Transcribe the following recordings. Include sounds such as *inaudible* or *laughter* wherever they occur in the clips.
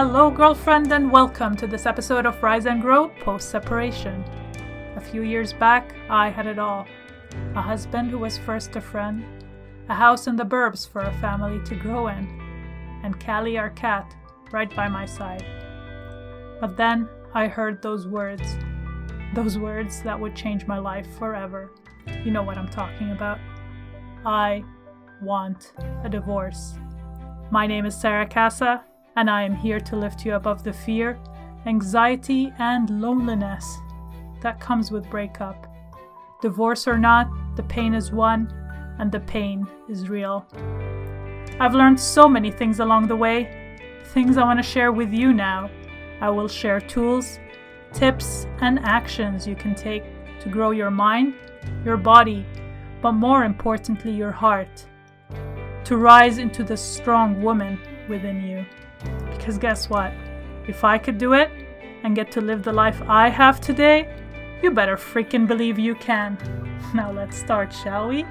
Hello, girlfriend, and welcome to this episode of Rise and Grow Post Separation. A few years back, I had it all a husband who was first a friend, a house in the burbs for a family to grow in, and Callie, our cat, right by my side. But then I heard those words. Those words that would change my life forever. You know what I'm talking about. I want a divorce. My name is Sarah Casa, and I am here to lift you above the fear, anxiety, and loneliness that comes with breakup. Divorce or not, the pain is one, and the pain is real. I've learned so many things along the way, things I want to share with you now. I will share tools, tips, and actions you can take to grow your mind, your body, but more importantly, your heart. To rise into the strong woman within you. Because guess what? If I could do it and get to live the life I have today, you better freaking believe you can. *laughs* Now let's start, shall we?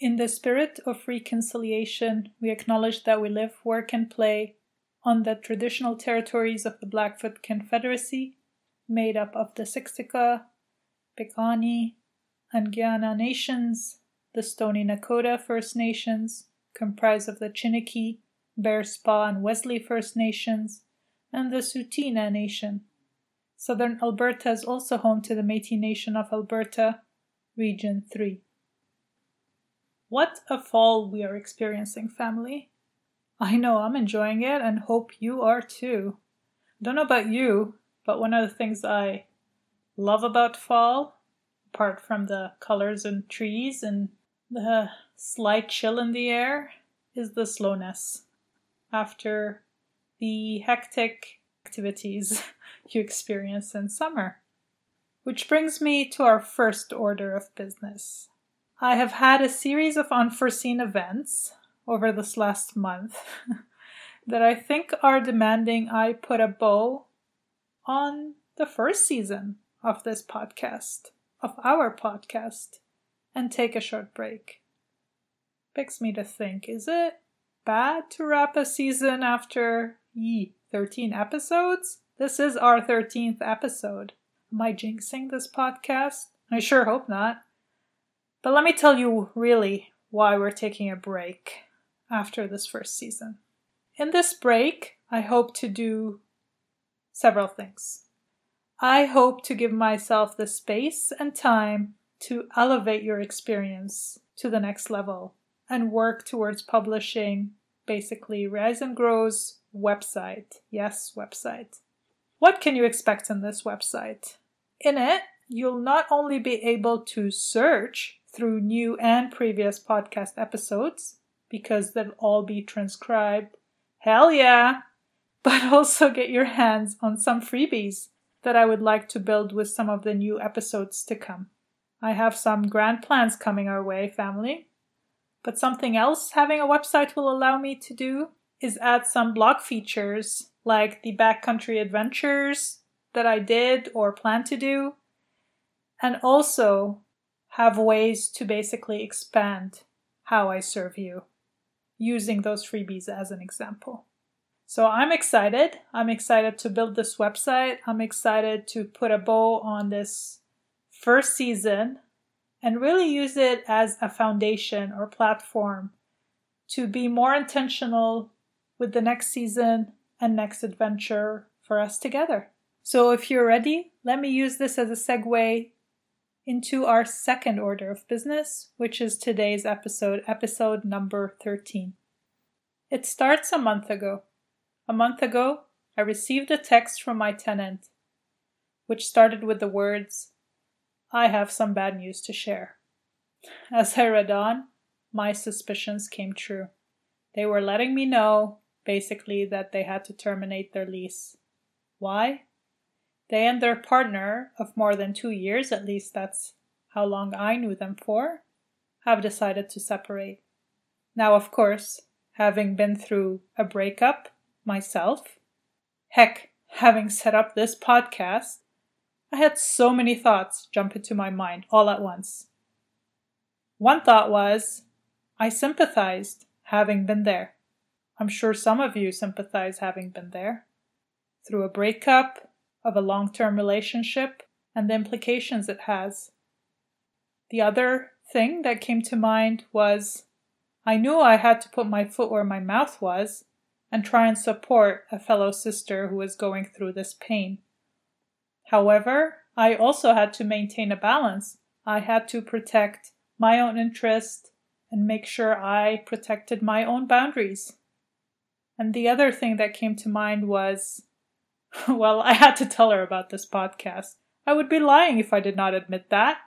In the spirit of reconciliation, we acknowledge that we live, work, and play on the traditional territories of the Blackfoot Confederacy, made up of the Siksika, Piikani, and Kainai nations, the Stoney Nakoda First Nations, comprised of the Chiniki, Bearspaw, and Wesley First Nations, and the Tsuut'ina Nation. Southern Alberta is also home to the Métis Nation of Alberta, Region 3. What a fall we are experiencing, family. I know I'm enjoying it and hope you are too. Don't know about you, but one of the things I love about fall, apart from the colors and trees and the slight chill in the air, is the slowness. After the hectic activities *laughs* you experience in summer. Which brings me to our first order of business. I have had a series of unforeseen events over this last month *laughs* that I think are demanding I put a bow on the first season of this podcast, of our podcast, and take a short break. Begs me to think is it bad to wrap a season after ye 13 episodes? This is our 13th episode. Am I jinxing this podcast? I sure hope not. But let me tell you really why we're taking a break after this first season. In this break, I hope to do several things. I hope to give myself the space and time to elevate your experience to the next level and work towards publishing basically Rise and Grow's website. Yes, website. What can you expect in this website? In it, you'll not only be able to search through new and previous podcast episodes, because they'll all be transcribed. Hell yeah! *laughs* But also get your hands on some freebies that I would like to build with some of the new episodes to come. I have some grand plans coming our way, family. But something else having a website will allow me to do is add some blog features like the backcountry adventures that I did or plan to do, and also have ways to basically expand how I serve you using those freebies as an example. So I'm excited. I'm excited to build this website. I'm excited to put a bow on this first season and really use it as a foundation or platform to be more intentional with the next season and next adventure for us together. So, if you're ready, let me use this as a segue into our second order of business, which is today's episode, episode number 13. It starts a month ago. A month ago, I received a text from my tenant, which started with the words, I have some bad news to share. As I read on, my suspicions came true. They were letting me know basically that they had to terminate their lease. Why? They and their partner of more than two years, at least that's how long I knew them for, have decided to separate. Now, of course, having been through a breakup myself, heck, having set up this podcast, I had so many thoughts jump into my mind all at once. One thought was, I sympathized having been there. I'm sure some of you sympathize having been there. Through a breakup of a long term relationship and the implications it has. The other thing that came to mind was I knew I had to put my foot where my mouth was and try and support a fellow sister who was going through this pain. However, I also had to maintain a balance. I had to protect my own interest and make sure I protected my own boundaries. And the other thing that came to mind was *laughs* well, I had to tell her about this podcast. I would be lying if I did not admit that.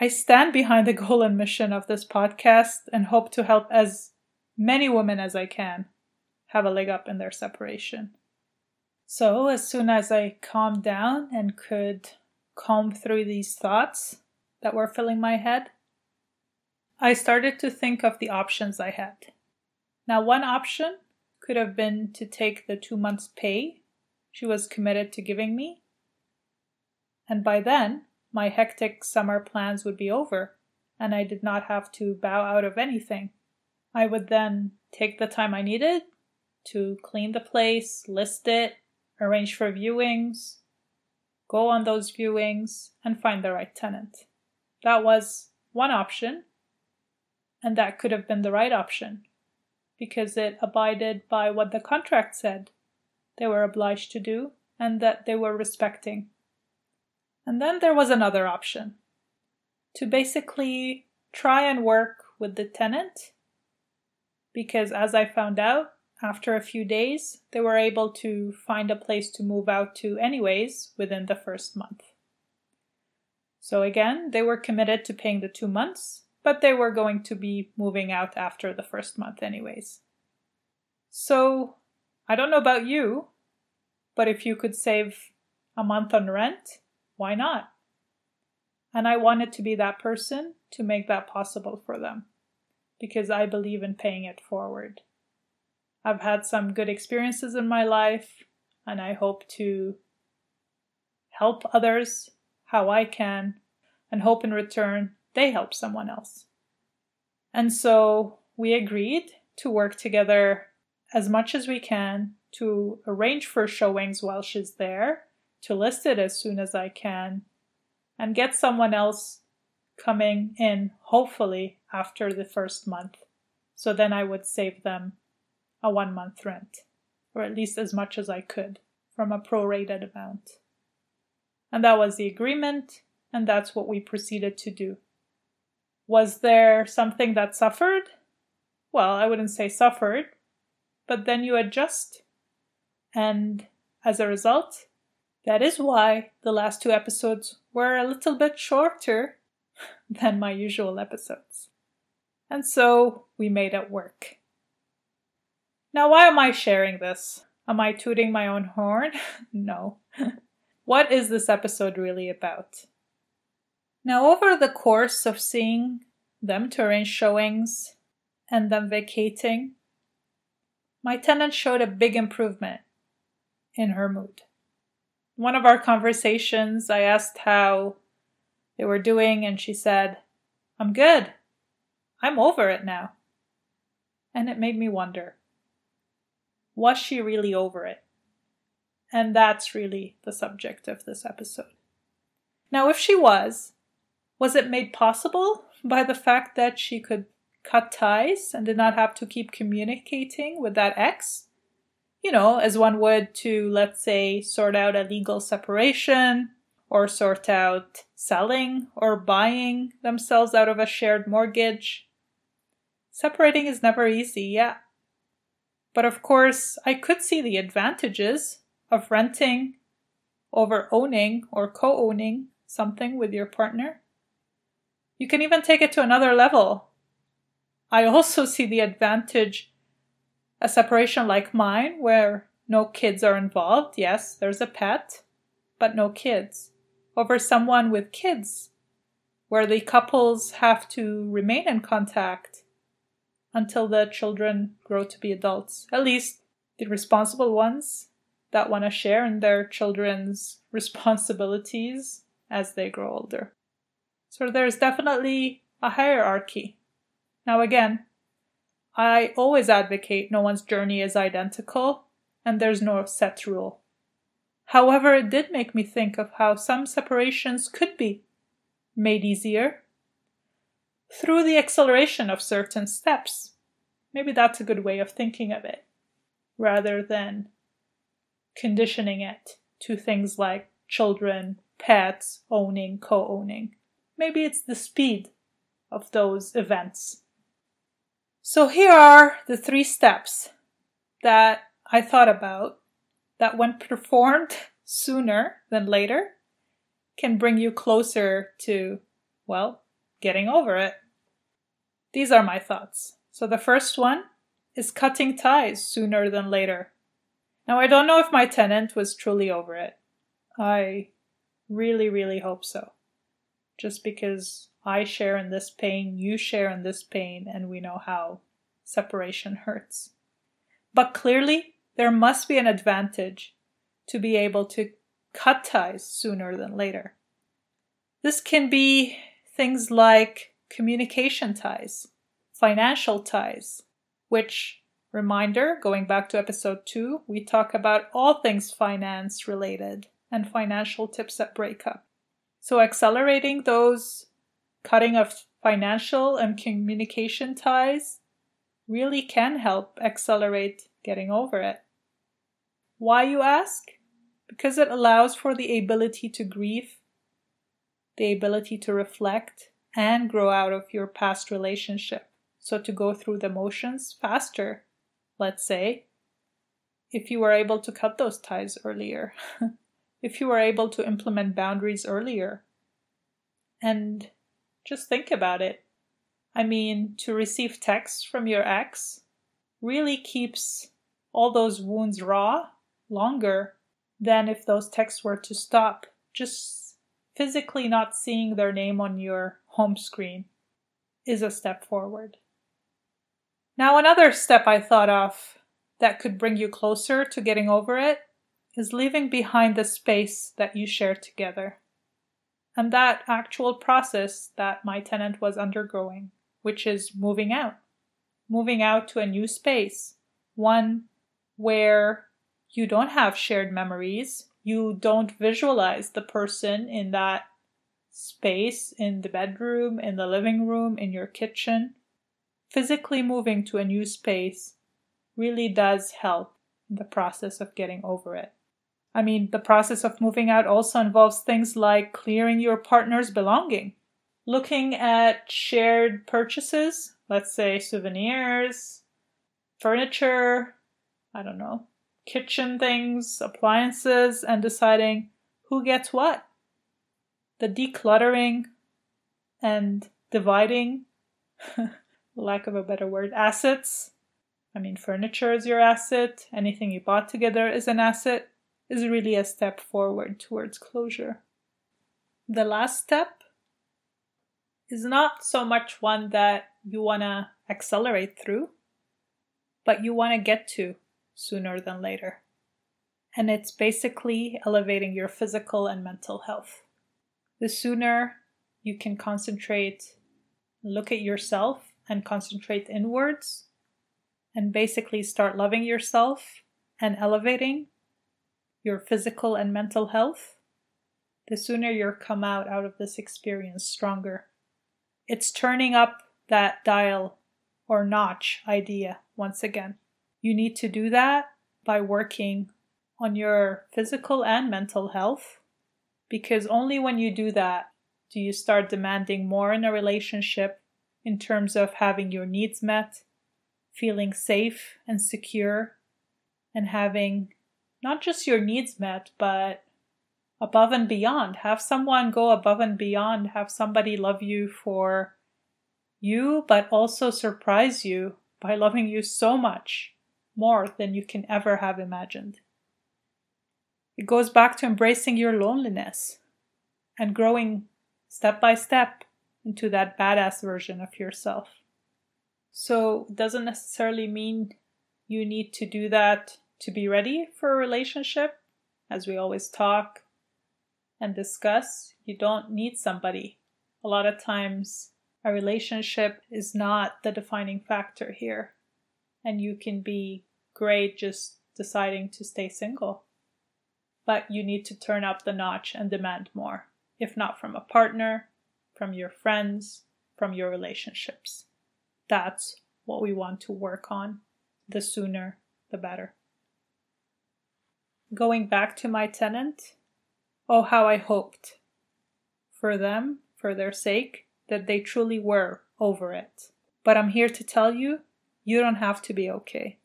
I stand behind the goal and mission of this podcast and hope to help as many women as I can have a leg up in their separation. So, as soon as I calmed down and could comb through these thoughts that were filling my head, I started to think of the options I had. Now, one option could have been to take the two months' pay she was committed to giving me, and by then my hectic summer plans would be over, and I did not have to bow out of anything. I would then take the time I needed to clean the place, list it, arrange for viewings, go on those viewings, and find the right tenant. That was one option, and that could have been the right option because it abided by what the contract said they were obliged to do and that they were respecting. And then there was another option to basically try and work with the tenant because, as I found out, after a few days, they were able to find a place to move out to, anyways, within the first month. So, again, they were committed to paying the two months, but they were going to be moving out after the first month, anyways. So, I don't know about you, but if you could save a month on rent, why not? And I wanted to be that person to make that possible for them because I believe in paying it forward. I've had some good experiences in my life, and I hope to help others how I can, and hope in return they help someone else. And so we agreed to work together as much as we can to arrange for showings while she's there to list it as soon as I can and get someone else coming in, hopefully, after the first month. So then I would save them a one month rent, or at least as much as I could from a prorated amount. And that was the agreement, and that's what we proceeded to do. Was there something that suffered? Well, I wouldn't say suffered, but then you adjust. And as a result, that is why the last two episodes were a little bit shorter *laughs* than my usual episodes. And so we made it work. Now, why am I sharing this? Am I tooting my own horn? *laughs* no. *laughs* what is this episode really about? Now, over the course of seeing them to showings and them vacating, my tenant showed a big improvement in her mood one of our conversations, I asked how they were doing, and she said, I'm good. I'm over it now. And it made me wonder was she really over it? And that's really the subject of this episode. Now, if she was, was it made possible by the fact that she could cut ties and did not have to keep communicating with that ex? you know, as one would to, let's say, sort out a legal separation or sort out selling or buying themselves out of a shared mortgage. Separating is never easy, yeah. But of course, I could see the advantages of renting over owning or co owning something with your partner. You can even take it to another level. I also see the advantage a separation like mine, where no kids are involved, yes, there's a pet, but no kids, over someone with kids, where the couples have to remain in contact until the children grow to be adults, at least the responsible ones that want to share in their children's *laughs* responsibilities as they grow older. So there's definitely a hierarchy. Now, again, I always advocate no one's journey is identical and there's no set rule. However, it did make me think of how some separations could be made easier through the acceleration of certain steps. Maybe that's a good way of thinking of it, rather than conditioning it to things like children, pets, owning, co owning. Maybe it's the speed of those events. So here are the three steps that I thought about that, when performed sooner than later, can bring you closer to, well, getting over it. These are my thoughts. So the first one is cutting ties sooner than later. Now, I don't know if my tenant was truly over it. I really, really hope so. Just because I share in this pain, you share in this pain, and we know how separation hurts. But clearly, there must be an advantage to be able to cut ties sooner than later. This can be things like communication ties, financial ties, which, reminder, going back to episode two, we talk about all things finance related and financial tips at breakup. So, accelerating those cutting of financial and communication ties really can help accelerate getting over it. Why, you ask? Because it allows for the ability to grieve, the ability to reflect, and grow out of your past relationship. So, to go through the motions faster, let's say, if you were able to cut those ties earlier. *laughs* if you were able to implement boundaries earlier. And just think about it. I mean, to receive texts from your ex really keeps all those wounds raw longer than if those texts were to stop. Just physically not seeing their name on your home screen is a step forward. Now, another step I thought of that could bring you closer to getting over it is leaving behind the space that you share together. And that actual process that my tenant was undergoing, which is moving out. Moving out to a new space, one where you don't have shared memories, you don't visualize the person in that space, in the bedroom, in the living room, in your kitchen. Physically moving to a new space really does help in the process of getting over it. I mean, the process of moving out also involves things like clearing your partner's belonging, looking at shared purchases, let's say souvenirs, furniture, I don't know, kitchen things, appliances, and deciding who gets what. The decluttering and dividing, *laughs* lack of a better word, assets. I mean, furniture is your asset, anything you bought together is an asset is really a step forward towards closure. The last step is not so much one that you want to accelerate through, but you want to get to sooner than later. And it's basically elevating your physical and mental health. The sooner you can concentrate, look at yourself and concentrate inwards, and basically start loving yourself and elevating, your physical and mental health, the sooner you'll come out out of this experience stronger. It's turning up that dial or notch idea once again. You need to do that by working on your physical and mental health because only when you do that do you start demanding more in a relationship in terms of having your needs met, feeling safe and secure, and having not just your needs met, but above and beyond. Have someone go above and beyond. Have somebody love you for you, but also surprise you by loving you so much more than you can ever have imagined. It goes back to embracing your loneliness and growing step by step into that badass version of yourself. So, it doesn't necessarily mean you need to do that to be ready for a relationship, as we always talk and discuss, you don't need somebody. A lot of times, a relationship is not the defining factor here. and you can be great just deciding to stay single. But you need to turn up the notch and demand more, if not from a partner, from your friends, from your relationships. That's what we want to work on. The sooner, the better. Going back to my tenant, oh, how I hoped for them, for their sake, that they truly were over it. But I'm here to tell you, you don't have to be okay.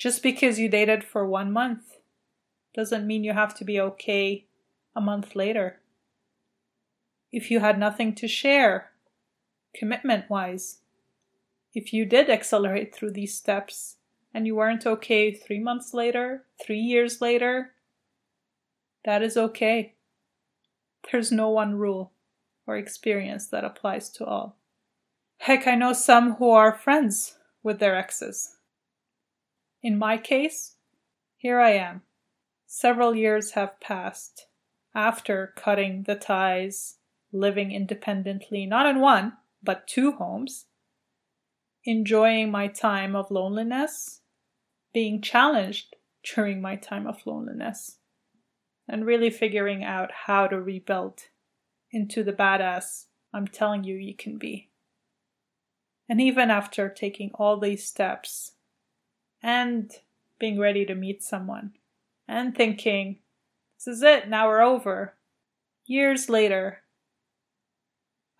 Just because you dated for one month doesn't mean you have to be okay a month later. If you had nothing to share, commitment wise, if you did accelerate through these steps and you weren't okay three months later, three years later, that is okay. There's no one rule or experience that applies to all. Heck, I know some who are friends with their exes. In my case, here I am. Several years have passed after cutting the ties, living independently, not in one, but two homes, enjoying my time of loneliness, being challenged during my time of loneliness, and really figuring out how to rebuild into the badass I'm telling you you can be. And even after taking all these steps, and being ready to meet someone and thinking, this is it, now we're over. Years later,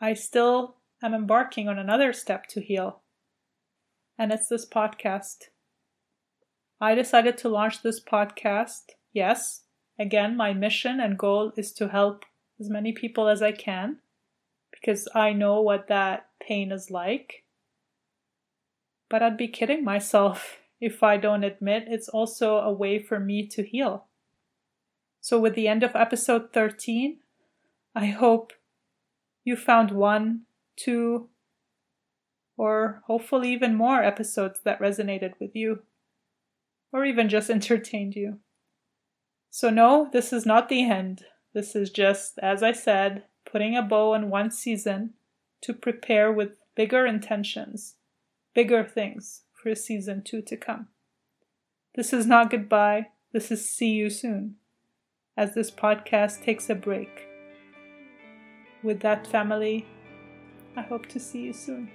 I still am embarking on another step to heal, and it's this podcast. I decided to launch this podcast. Yes, again, my mission and goal is to help as many people as I can because I know what that pain is like. But I'd be kidding myself if I don't admit it's also a way for me to heal. So, with the end of episode 13, I hope you found one, two, or hopefully even more episodes that resonated with you, or even just *laughs* entertained you. So, no, this is not the end. This is just, as I said, putting a bow on one season to prepare with bigger intentions, bigger things for season two to come. This is not goodbye, this is see you soon, as this podcast takes a break. With that, family, I hope to see you soon.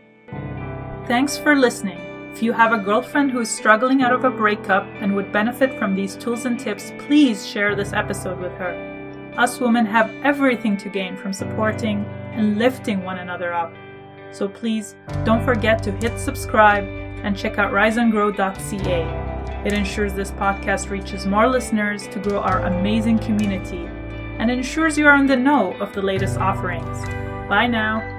Thanks for listening. If you have a girlfriend who is struggling out of a breakup and would benefit from these tools and tips, please share this episode with her. Us women have everything to gain from supporting and lifting one another up. So please don't forget to hit subscribe and check out riseandgrow.ca. It ensures this podcast reaches more listeners to grow our amazing community and ensures you are in the know of the latest offerings. Bye now.